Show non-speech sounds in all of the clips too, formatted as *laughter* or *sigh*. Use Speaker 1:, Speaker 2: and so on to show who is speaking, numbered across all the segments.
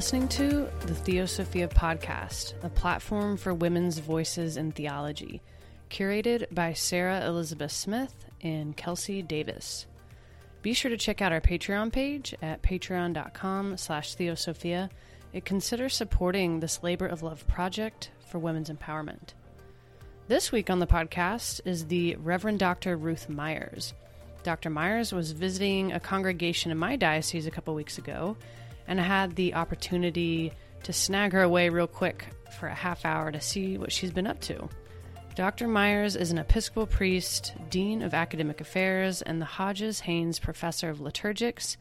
Speaker 1: Listening to the Theosophia podcast, a platform for women's voices in theology, curated by Sarah Elizabeth Smith and Kelsey Davis. Be sure to check out our Patreon page at patreon.com slash theosophia and consider supporting this labor of love project for women's empowerment. This week on the podcast is the Reverend Dr. Ruth Meyers. Dr. Meyers was visiting a congregation in my diocese a couple weeks ago and I had the opportunity to snag her away real quick for a half hour to see what she's been up to. Dr. Meyers is an Episcopal priest, Dean of Academic Affairs, and the Hodges Haynes Professor of Liturgics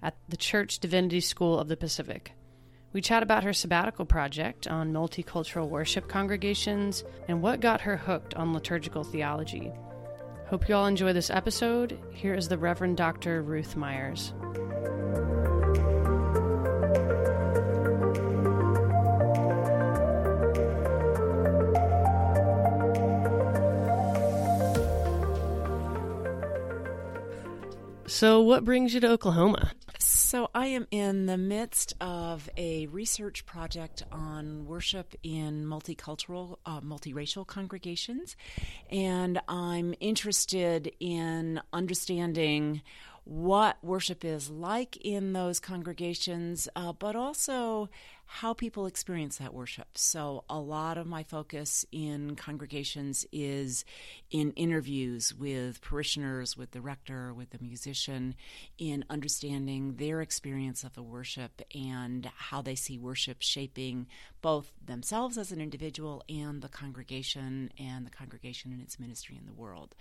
Speaker 1: at the Church Divinity School of the Pacific. We chat about her sabbatical project on multicultural worship congregations and what got her hooked on liturgical theology. Hope you all enjoy this episode. Here is the Reverend Dr. Ruth Meyers. So, what brings you to Oklahoma?
Speaker 2: So, I am in the midst of a research project on worship in multicultural, uh, multiracial congregations, and I'm interested in understanding what worship is like in those congregations, uh, but also how people experience that worship. So, a lot of my focus in congregations is in interviews with parishioners, with the rector, with the musician, in understanding their experience of the worship and how they see worship shaping both themselves as an individual and the congregation and the congregation and its ministry in the world.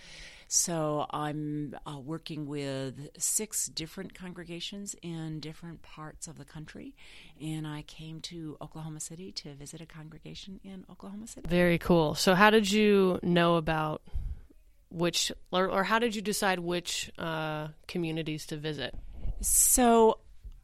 Speaker 2: So, I'm uh, working with six different congregations in different parts of the country, and I came to Oklahoma City to visit a congregation in Oklahoma City.
Speaker 1: Very cool. So, how did you know about which, or, or how did you decide which uh, communities to visit?
Speaker 2: So,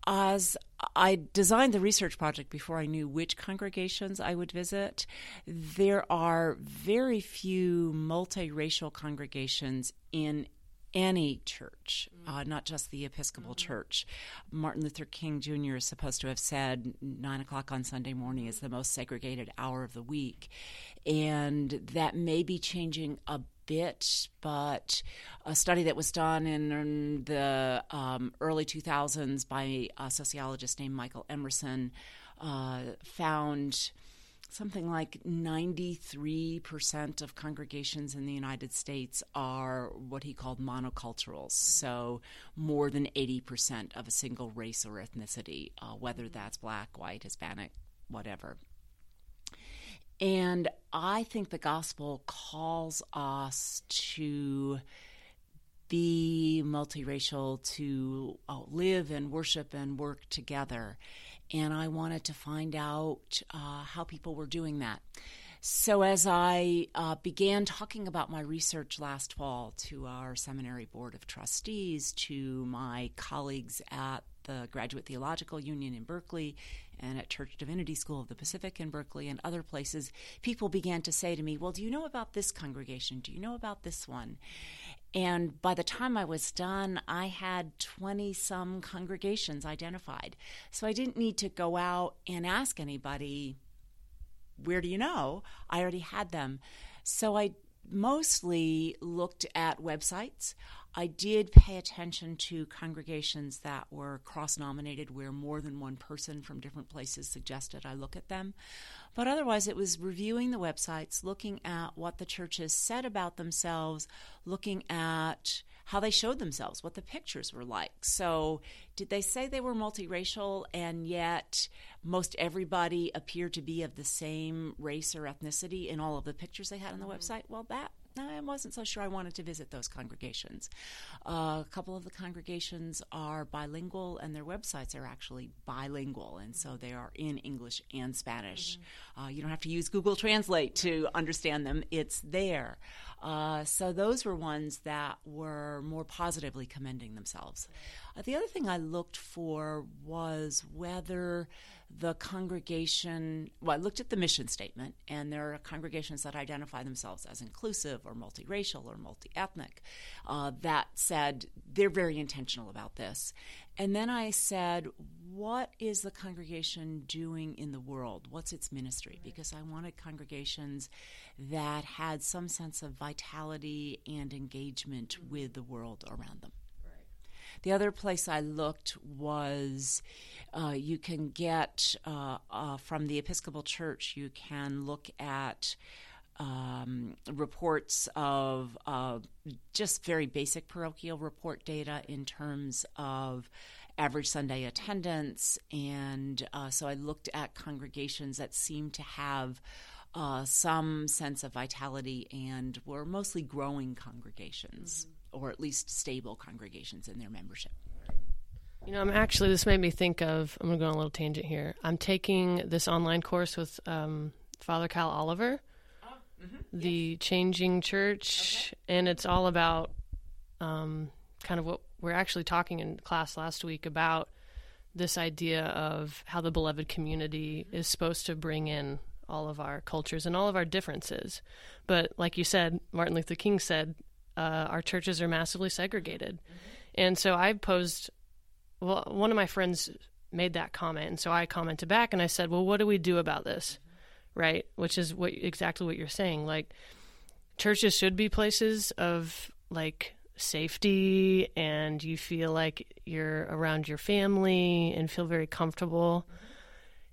Speaker 2: as I designed the research project before I knew which congregations I would visit. There are very few multiracial congregations in any church, uh, not just the Episcopal mm-hmm. Church. Martin Luther King Jr. is supposed to have said nine o'clock on Sunday morning is the most segregated hour of the week. And that may be changing a bit, but a study that was done in the um, early 2000s by a sociologist named Michael Emerson uh, found something like 93% of congregations in the United States are what he called monoculturals. So, more than 80% of a single race or ethnicity, uh, whether that's black, white, Hispanic, whatever. And I think the gospel calls us to be multiracial, to uh, live and worship and work together and I wanted to find out uh, how people were doing that. So, as I uh, began talking about my research last fall to our seminary board of trustees, to my colleagues at the Graduate Theological Union in Berkeley and at Church Divinity School of the Pacific in Berkeley and other places, people began to say to me, Well, do you know about this congregation? Do you know about this one? And by the time I was done, I had 20 some congregations identified. So I didn't need to go out and ask anybody, where do you know? I already had them. So I mostly looked at websites. I did pay attention to congregations that were cross nominated, where more than one person from different places suggested I look at them. But otherwise, it was reviewing the websites, looking at what the churches said about themselves, looking at how they showed themselves, what the pictures were like. So, did they say they were multiracial and yet most everybody appeared to be of the same race or ethnicity in all of the pictures they had on the mm-hmm. website? Well, that I wasn't so sure I wanted to visit those congregations. Uh, a couple of the congregations are bilingual, and their websites are actually bilingual, and so they are in English and Spanish. Mm-hmm. Uh, you don't have to use Google Translate to understand them, it's there. Uh, so those were ones that were more positively commending themselves. Uh, the other thing I looked for was whether the congregation, well, I looked at the mission statement, and there are congregations that identify themselves as inclusive or multiracial or multi ethnic uh, that said they're very intentional about this. And then I said, what is the congregation doing in the world? What's its ministry? Because I wanted congregations that had some sense of vitality and engagement with the world around them. The other place I looked was uh, you can get uh, uh, from the Episcopal Church, you can look at um, reports of uh, just very basic parochial report data in terms of average Sunday attendance. And uh, so I looked at congregations that seemed to have uh, some sense of vitality and were mostly growing congregations. Mm-hmm or at least stable congregations in their membership.
Speaker 3: You know, I'm actually, this made me think of, I'm going to go on a little tangent here. I'm taking this online course with um, Father Kyle Oliver, oh, mm-hmm. the yes. Changing Church, okay. and it's all about um, kind of what we're actually talking in class last week about this idea of how the beloved community mm-hmm. is supposed to bring in all of our cultures and all of our differences. But like you said, Martin Luther King said, uh, our churches are massively segregated. Mm-hmm. And so I posed, well, one of my friends made that comment. And so I commented back and I said, well, what do we do about this? Mm-hmm. Right? Which is what exactly what you're saying. Like, churches should be places of like safety and you feel like you're around your family and feel very comfortable. Mm-hmm.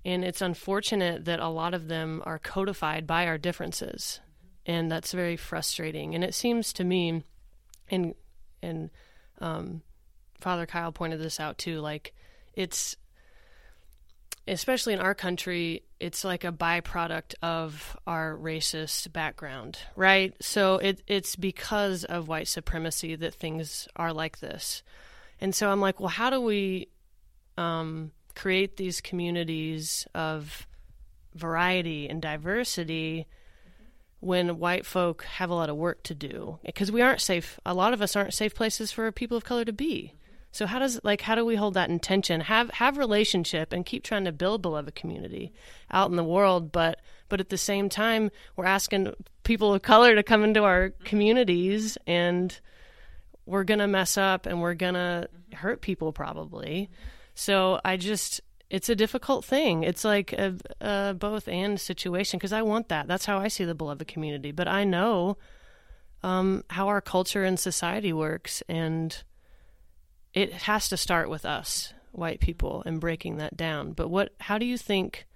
Speaker 3: And it's unfortunate that a lot of them are codified by our differences and that's very frustrating. And it seems to me, and and um, Father Kyle pointed this out too. Like it's especially in our country, it's like a byproduct of our racist background, right? So it it's because of white supremacy that things are like this. And so I'm like, well, how do we um, create these communities of variety and diversity? When white folk have a lot of work to do. Because we aren't safe a lot of us aren't safe places for people of color to be. So how does like how do we hold that intention? Have have relationship and keep trying to build beloved community out in the world but but at the same time we're asking people of color to come into our communities and we're to mess up and we're to hurt people probably. So i just it's a difficult thing. It's like a, a both and situation because I want that. That's how I see the beloved community. But I know um, how our culture and society works, and it has to start with us, white people, and breaking that down. But what? How do you think?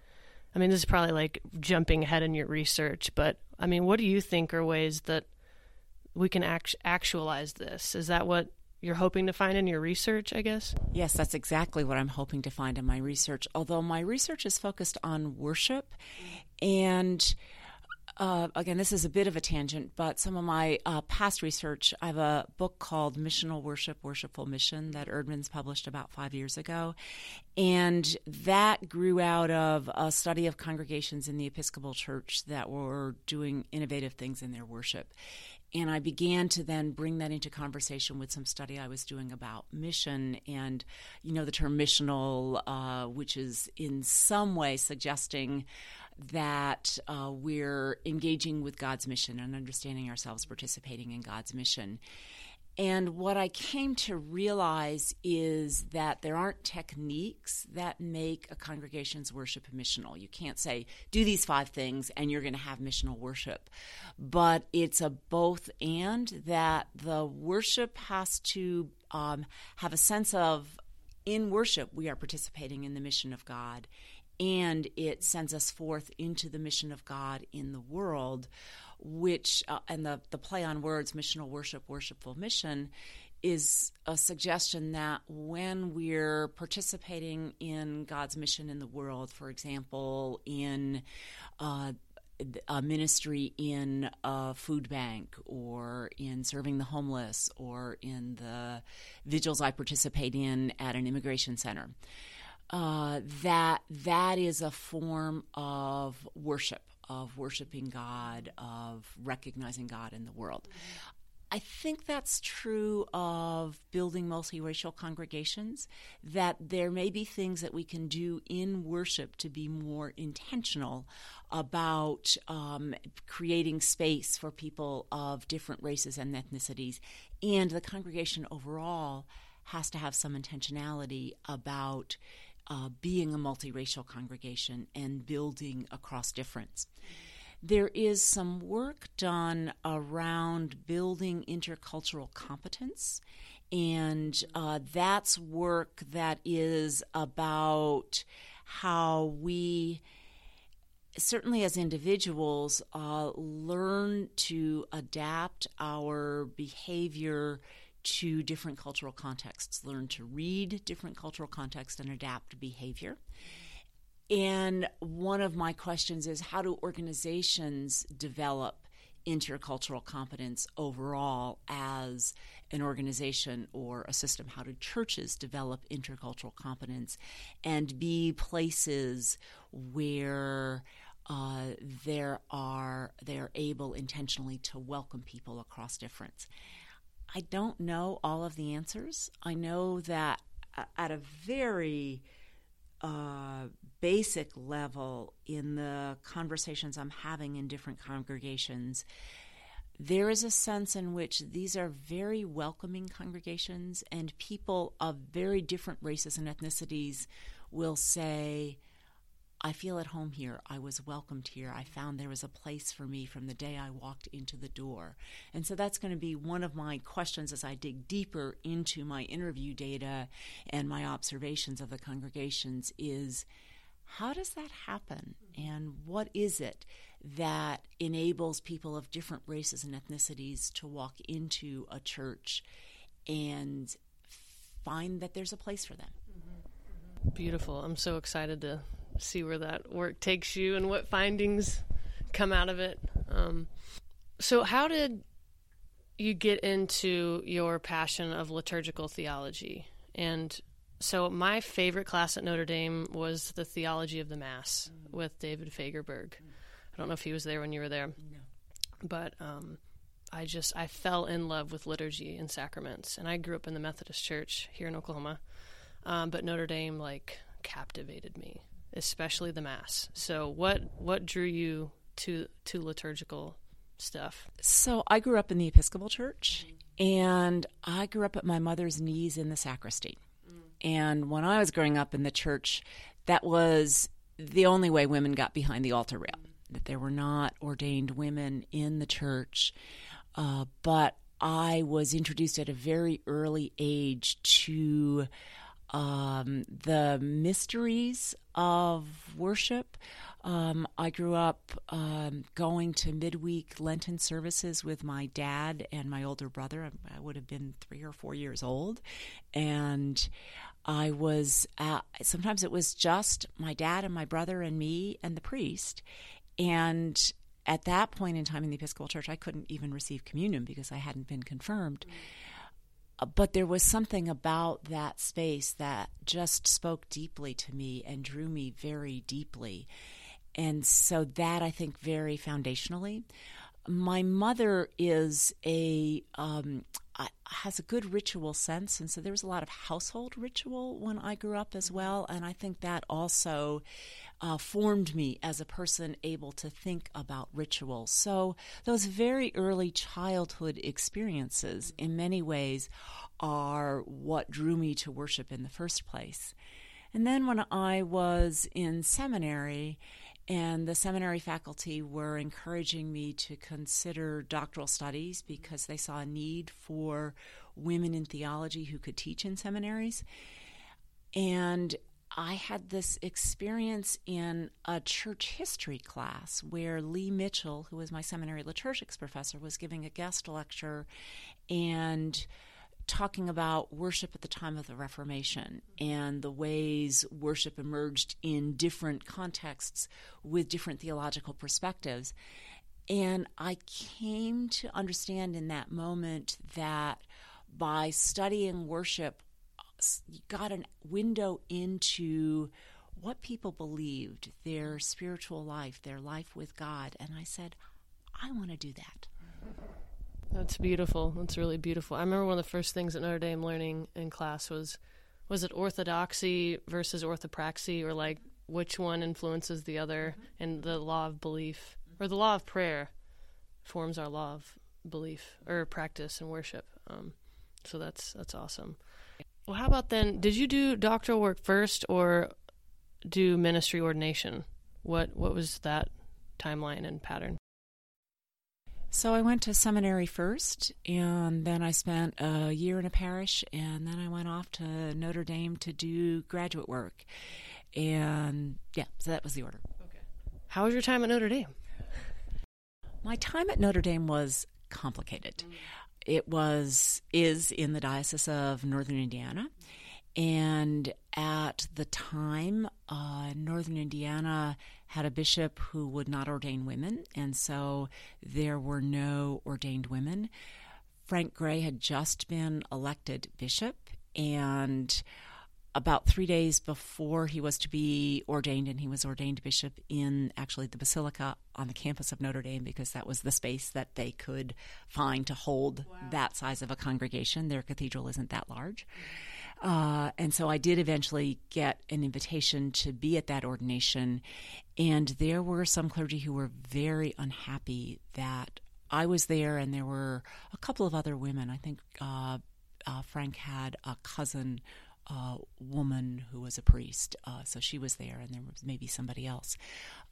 Speaker 3: I mean, this is probably like jumping ahead in your research, but I mean, what do you think are ways that we can act- actualize this? Is that what you're hoping to find in your research, I guess?
Speaker 2: Yes, that's exactly what I'm hoping to find in my research. Although my research is focused on worship, and uh, again, this is a bit of a tangent, but some of my uh, past research, I have a book called Missional Worship, Worshipful Mission that Eerdmans published about five years ago. And that grew out of a study of congregations in the Episcopal Church that were doing innovative things in their worship. And I began to then bring that into conversation with some study I was doing about mission and, you know, the term missional, uh, which is in some way suggesting that uh, we're engaging with God's mission and understanding ourselves participating in God's mission. And what I came to realize is that there aren't techniques that make a congregation's worship missional. You can't say, do these five things and you're going to have missional worship. But it's a both and that the worship has to um, have a sense of, in worship, we are participating in the mission of God. And it sends us forth into the mission of God in the world which, uh, and the, the play on words, missional worship, worshipful mission, is a suggestion that when we're participating in God's mission in the world, for example, in uh, a ministry in a food bank or in serving the homeless or in the vigils I participate in at an immigration center. Uh, that that is a form of worship of worshiping God, of recognizing God in the world. I think that's true of building multiracial congregations, that there may be things that we can do in worship to be more intentional about um, creating space for people of different races and ethnicities. And the congregation overall has to have some intentionality about uh, being a multiracial congregation and building across difference. There is some work done around building intercultural competence, and uh, that's work that is about how we certainly as individuals uh, learn to adapt our behavior to different cultural contexts learn to read different cultural contexts and adapt behavior and one of my questions is how do organizations develop intercultural competence overall as an organization or a system? How do churches develop intercultural competence and be places where uh, there are they're able intentionally to welcome people across difference? I don't know all of the answers. I know that at a very uh, basic level in the conversations I'm having in different congregations, there is a sense in which these are very welcoming congregations, and people of very different races and ethnicities will say, I feel at home here. I was welcomed here. I found there was a place for me from the day I walked into the door. And so that's going to be one of my questions as I dig deeper into my interview data and my observations of the congregations is how does that happen? And what is it that enables people of different races and ethnicities to walk into a church and find that there's a place for them? Mm-hmm. Mm-hmm.
Speaker 3: Beautiful. I'm so excited to see where that work takes you and what findings come out of it. Um, so, how did you get into your passion of liturgical theology? And so my favorite class at Notre Dame was the theology of the Mass mm. with David Fagerberg. Mm. I don't know if he was there when you were there,
Speaker 2: no.
Speaker 3: but um, I just I fell in love with liturgy and sacraments, and I grew up in the Methodist Church here in Oklahoma, um, but Notre Dame like captivated me, especially the Mass. So what what drew you to to liturgical stuff?
Speaker 2: So I grew up in the Episcopal Church, and I grew up at my mother's knees in the sacristy. And when I was growing up in the church, that was the only way women got behind the altar rail, that there were not ordained women in the church. Uh, but I was introduced at a very early age to um, the mysteries of worship. Um, I grew up um, going to midweek Lenten services with my dad and my older brother. I, would have been three or four years old. And I was, uh, sometimes it was just my dad and my brother and me and the priest. And at that point in time in the Episcopal Church, I couldn't even receive communion because I hadn't been confirmed. Uh, but there was something about that space that just spoke deeply to me and drew me very deeply. And so that I think very foundationally. My mother is a um, has a good ritual sense, and so there was a lot of household ritual when I grew up as well, and I think that also uh, formed me as a person able to think about ritual. So those very early childhood experiences, in many ways, are what drew me to worship in the first place. And then when I was in seminary, and the seminary faculty were encouraging me to consider doctoral studies because they saw a need for women in theology who could teach in seminaries. And I had this experience in a church history class where Lee Mitchell, who was my seminary liturgics professor, was giving a guest lecture and talking about worship at the time of the Reformation and the ways worship emerged in different contexts with different theological perspectives. And I came to understand in that moment that by studying worship, got a window into what people believed, their spiritual life, their life with God. And I said, I want to do that.
Speaker 3: That's beautiful. That's really beautiful. I remember one of the first things at Notre Dame learning in class was was it orthodoxy versus orthopraxy or like which one influences the other mm-hmm. and the law of belief or the law of prayer forms our law of belief or practice and worship. Um, so that's that's awesome. Well, how about then? Did you do doctoral work first or do ministry ordination? What what was that timeline and pattern?
Speaker 2: So I went to seminary first, and then I spent a year in a parish, and then I went off to Notre Dame to do graduate work. And yeah, so that was the order. Okay.
Speaker 3: How was your time at Notre Dame?
Speaker 2: My time at Notre Dame was complicated. Mm. It was is in the Diocese of Northern Indiana. And at the time, uh, Northern Indiana had a bishop who would not ordain women, and so there were no ordained women. Frank Gray had just been elected bishop, and about three days before he was to be ordained, and he was ordained bishop in actually the basilica on the campus of Notre Dame because that was the space that they could find to hold wow. that size of a congregation. Their cathedral isn't that large. Uh, and so I did eventually get an invitation to be at that ordination. And there were some clergy who were very unhappy that I was there, and there were a couple of other women. I think uh, uh, Frank had a cousin uh, woman who was a priest, uh, so she was there, and there was maybe somebody else.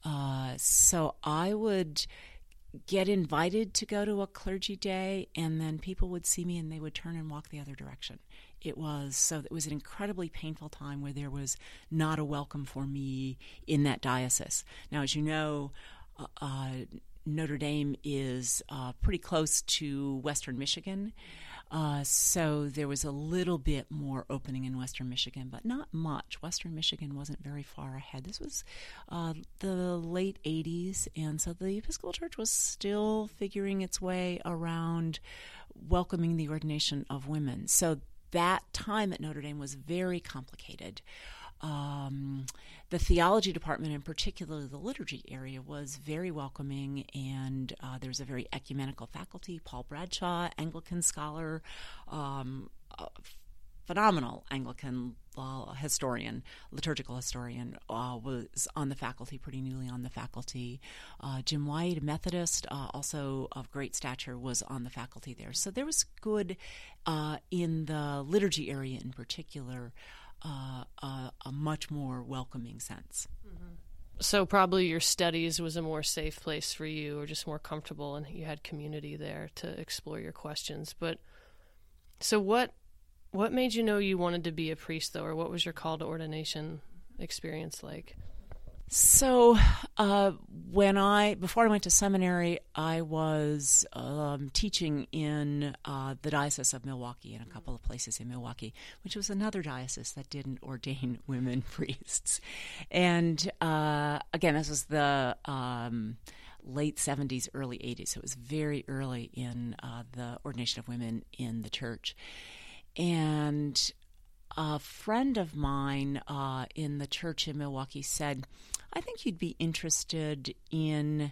Speaker 2: Uh, so I would get invited to go to a clergy day, and then people would see me and they would turn and walk the other direction. It was so it was an incredibly painful time where there was not a welcome for me in that diocese. Now, as you know, uh, uh, Notre Dame is uh, pretty close to Western Michigan. Uh, so there was a little bit more opening in Western Michigan, but not much. Western Michigan wasn't very far ahead. This was uh, the late 80s, and so the Episcopal Church was still figuring its way around welcoming the ordination of women. So that time at Notre Dame was very complicated. Um, the theology department, and particularly the liturgy area, was very welcoming, and uh, there was a very ecumenical faculty. Paul Bradshaw, Anglican scholar, um, phenomenal Anglican uh, historian, liturgical historian, uh, was on the faculty, pretty newly on the faculty. Uh, Jim White, Methodist, uh, also of great stature, was on the faculty there. So there was good uh, in the liturgy area in particular uh, a, a, much more welcoming sense.
Speaker 3: Mm-hmm. So probably your studies was a more safe place for you, or just more comfortable, and you had community there to explore your questions. But so what? What made you know you wanted to be a priest, though, or what was your call to ordination experience like?
Speaker 2: So, uh, when I before I went to seminary, I was um, teaching in uh, the diocese of Milwaukee in a couple of places in Milwaukee, which was another diocese that didn't *laughs* ordain women *laughs* priests. And uh, again, this was the um, late 70s, early 80s, so it was very early in uh, the ordination of women in the church. And a friend of mine uh, in the church in Milwaukee said, I think you'd be interested in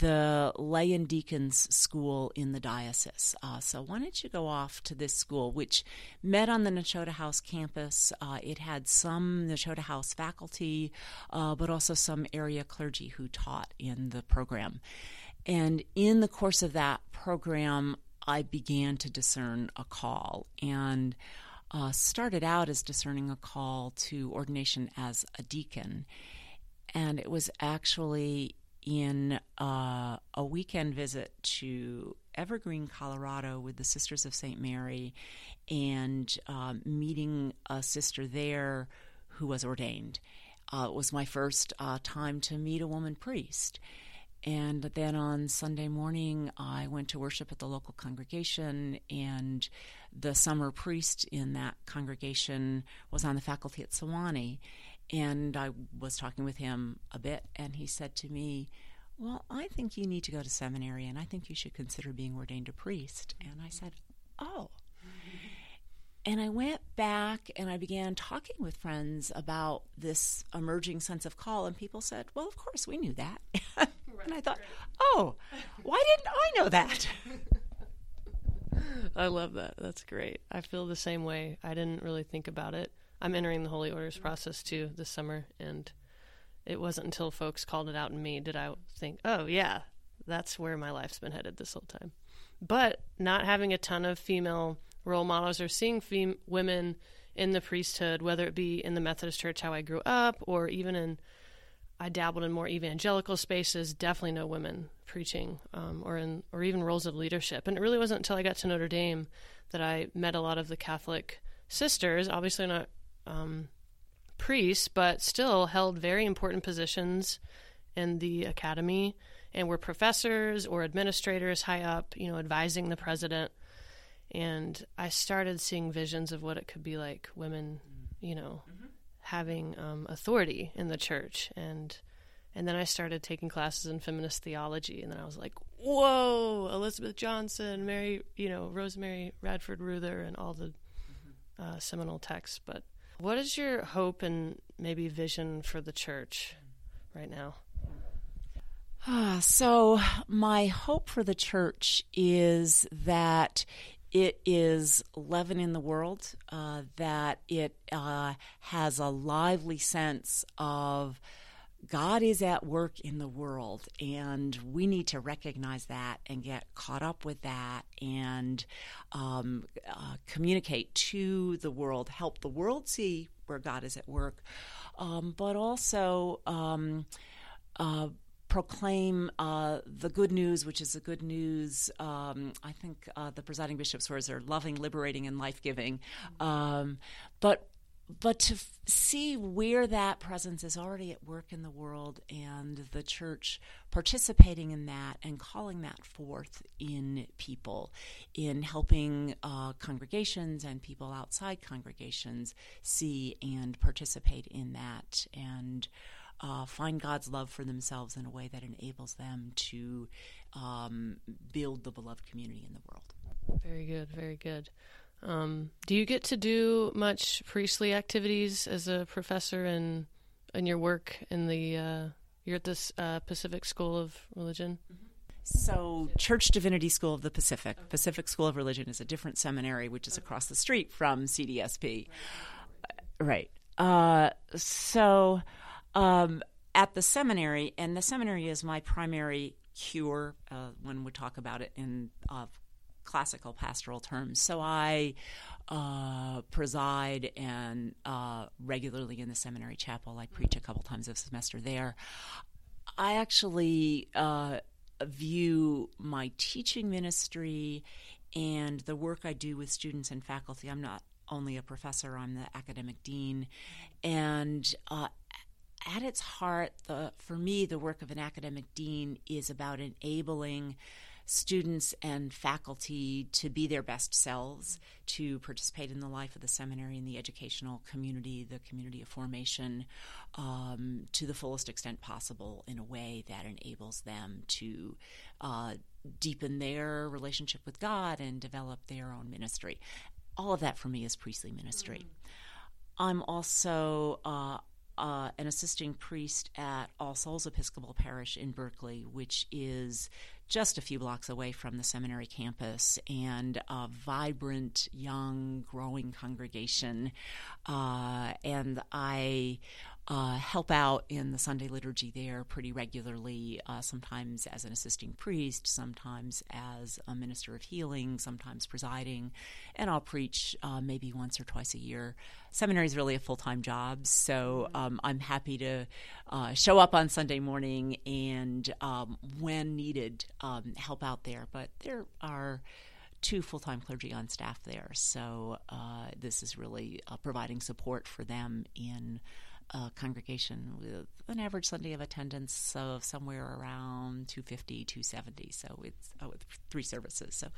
Speaker 2: the lay and deacons school in the diocese. Uh, so why don't you go off to this school, which met on the Nashotah House campus? Uh, it had some Nashotah House faculty, uh, but also some area clergy who taught in the program. And in the course of that program, I began to discern a call and uh, started out as discerning a call to ordination as a deacon and it was actually in uh, a weekend visit to Evergreen, Colorado, with the Sisters of St. Mary, and uh, meeting a sister there who was ordained. Uh, it was my first uh, time to meet a woman priest. And then on Sunday morning, I went to worship at the local congregation, and the summer priest in that congregation was on the faculty at Sewanee. And I was talking with him a bit, and he said to me, Well, I think you need to go to seminary, and I think you should consider being ordained a priest. And I said, Oh. And I went back and I began talking with friends about this emerging sense of call, and people said, Well, of course, we knew that. *laughs* and I thought, Oh, why didn't I know that? *laughs*
Speaker 3: I love that. That's great. I feel the same way. I didn't really think about it. I'm entering the Holy Orders process too this summer, and it wasn't until folks called it out in me did I think, oh, yeah, that's where my life's been headed this whole time. But not having a ton of female role models or seeing fem- women in the priesthood, whether it be in the Methodist Church, how I grew up, or even in I dabbled in more evangelical spaces. Definitely no women preaching um, or in or even roles of leadership. And it really wasn't until I got to Notre Dame that I met a lot of the Catholic sisters. Obviously not um, priests, but still held very important positions in the academy and were professors or administrators high up. You know, advising the president. And I started seeing visions of what it could be like women, you know, mm-hmm having um, authority in the church and and then I started taking classes in feminist theology and then I was like whoa Elizabeth Johnson Mary you know Rosemary Radford Ruether and all the uh, seminal texts but what is your hope and maybe vision for the church right now?
Speaker 2: Uh, so my hope for the church is that it is leaven in the world, uh, that it uh, has a lively sense of God is at work in the world, and we need to recognize that and get caught up with that and um, uh, communicate to the world, help the world see where God is at work, um, but also. Um, uh, proclaim uh, the good news, which is the good news. Um, I think uh, the presiding bishop's words are loving, liberating, and life giving. Um, but but to f- see where that presence is already at work in the world and the church participating in that and calling that forth in people, in helping uh, congregations and people outside congregations see and participate in that. And uh, find God's love for themselves in a way that enables them to um, build the beloved community in the world.
Speaker 3: Very good, very good. Um, do you get to do much priestly activities as a professor in in your work in the uh, you're at this uh, Pacific School of Religion?
Speaker 2: So, Church Divinity School of the Pacific, Pacific School of Religion, is a different seminary which is across the street from CDSP. Right. Uh, so, um, at the seminary, and the seminary is my primary cure uh, when we talk about it in uh, classical pastoral terms. So I uh, preside and uh, regularly in the seminary chapel. I preach a couple times a semester there. I actually uh, view my teaching ministry and the work I do with students and faculty. I'm not only a professor; I'm the academic dean, and uh, at its heart, the for me, the work of an academic dean is about enabling students and faculty to be their best selves, to participate in the life of the seminary and the educational community, the community of formation, um, to the fullest extent possible in a way that enables them to uh, deepen their relationship with God and develop their own ministry. All of that for me is priestly ministry. Mm. I'm also uh, uh, an assisting priest at All Souls Episcopal Parish in Berkeley, which is just a few blocks away from the seminary campus, and a vibrant, young, growing congregation. Uh, and I uh, help out in the Sunday liturgy there pretty regularly, uh, sometimes as an assisting priest, sometimes as a minister of healing, sometimes presiding, and I'll preach uh, maybe once or twice a year. Seminary is really a full time job, so mm-hmm. um, I'm happy to uh, show up on Sunday morning and, um, when needed, um, help out there. But there are two full time clergy on staff there, so uh, this is really uh, providing support for them in a congregation with an average Sunday of attendance of somewhere around 250, 270. So it's with three services. So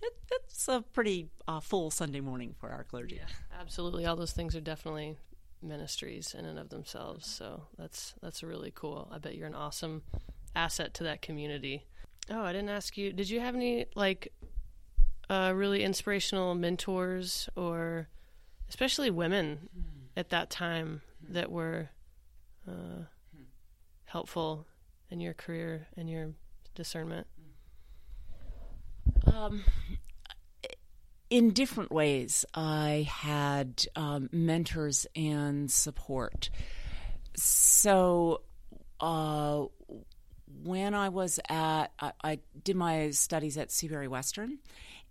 Speaker 2: it, it's a pretty uh, full Sunday morning for our clergy.
Speaker 3: Yeah, absolutely. All those things are definitely ministries in and of themselves. So that's that's really cool. I bet you're an awesome asset to that community. Oh, I didn't ask you. Did you have any like uh, really inspirational mentors or especially women mm. At that time that were uh, helpful in your career and your discernment?
Speaker 2: Um, in different ways, I had um, mentors and support. So, uh, when I was at, I, I, did my studies at Seabury Western,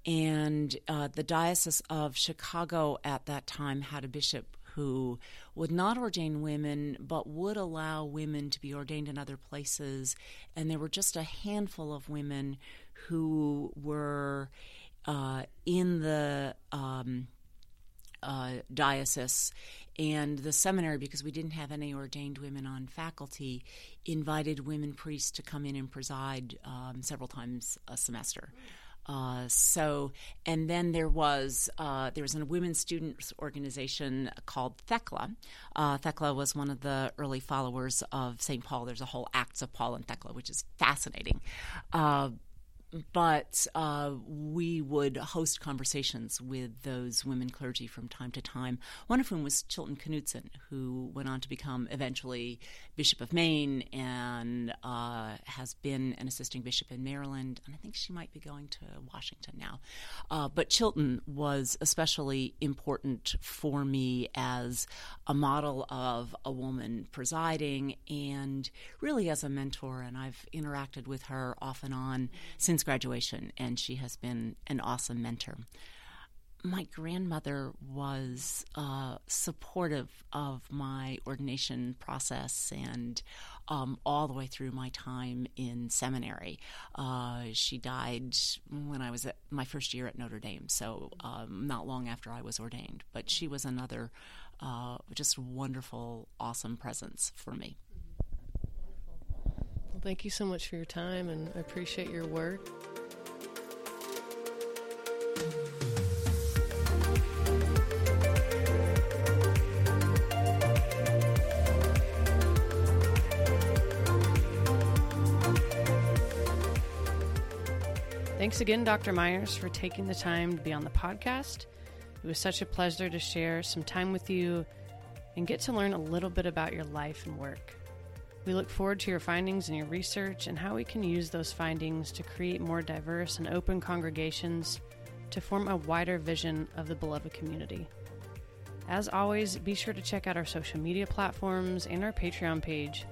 Speaker 2: and uh, the Diocese of Chicago at that time had a bishop who would not ordain women but would allow women to be ordained in other places. And there were just a handful of women who were uh, in the um, uh, diocese and the seminary, because we didn't have any ordained women on faculty, invited women priests to come in and preside um, several times a semester. Uh, so, and then there was uh, there was a women's students organization called Thecla. Uh, Thecla was one of the early followers of St. Paul. There's a whole Acts of Paul and Thecla, which is fascinating. But uh, we would host conversations with those women clergy from time to time, one of whom was Chilton Knudsen, who went on to become eventually Bishop of Maine and uh, has been an assisting bishop in Maryland, and I think she might be going to Washington now. Uh, but Chilton was especially important for me as a model of a woman presiding and really as a mentor, and I've interacted with her off and on since graduation, and she has been an awesome mentor. My grandmother was uh, supportive of my ordination process and um, all the way through my time in seminary. Uh, she died when I was at my first year at Notre Dame, so um, not long after I was ordained. But she was another uh, just wonderful, awesome presence for me.
Speaker 1: Thank you so much for your time, and I appreciate your work. Thanks again, Dr. Meyers, for taking the time to be on the podcast. It was such a pleasure to share some time with you and get to learn a little bit about your life and work. We look forward to your findings and your research and how we can use those findings to create more diverse and open congregations to form a wider vision of the beloved community. As always, be sure to check out our social media platforms and our Patreon page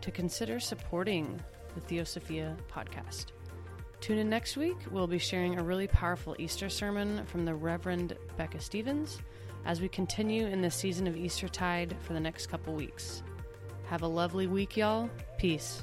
Speaker 1: to consider supporting the Theosophia podcast. Tune in next week. We'll be sharing a really powerful Easter sermon from the Reverend Becca Stevens as we continue in the season of Eastertide for the next couple weeks. Have a lovely week, y'all. Peace.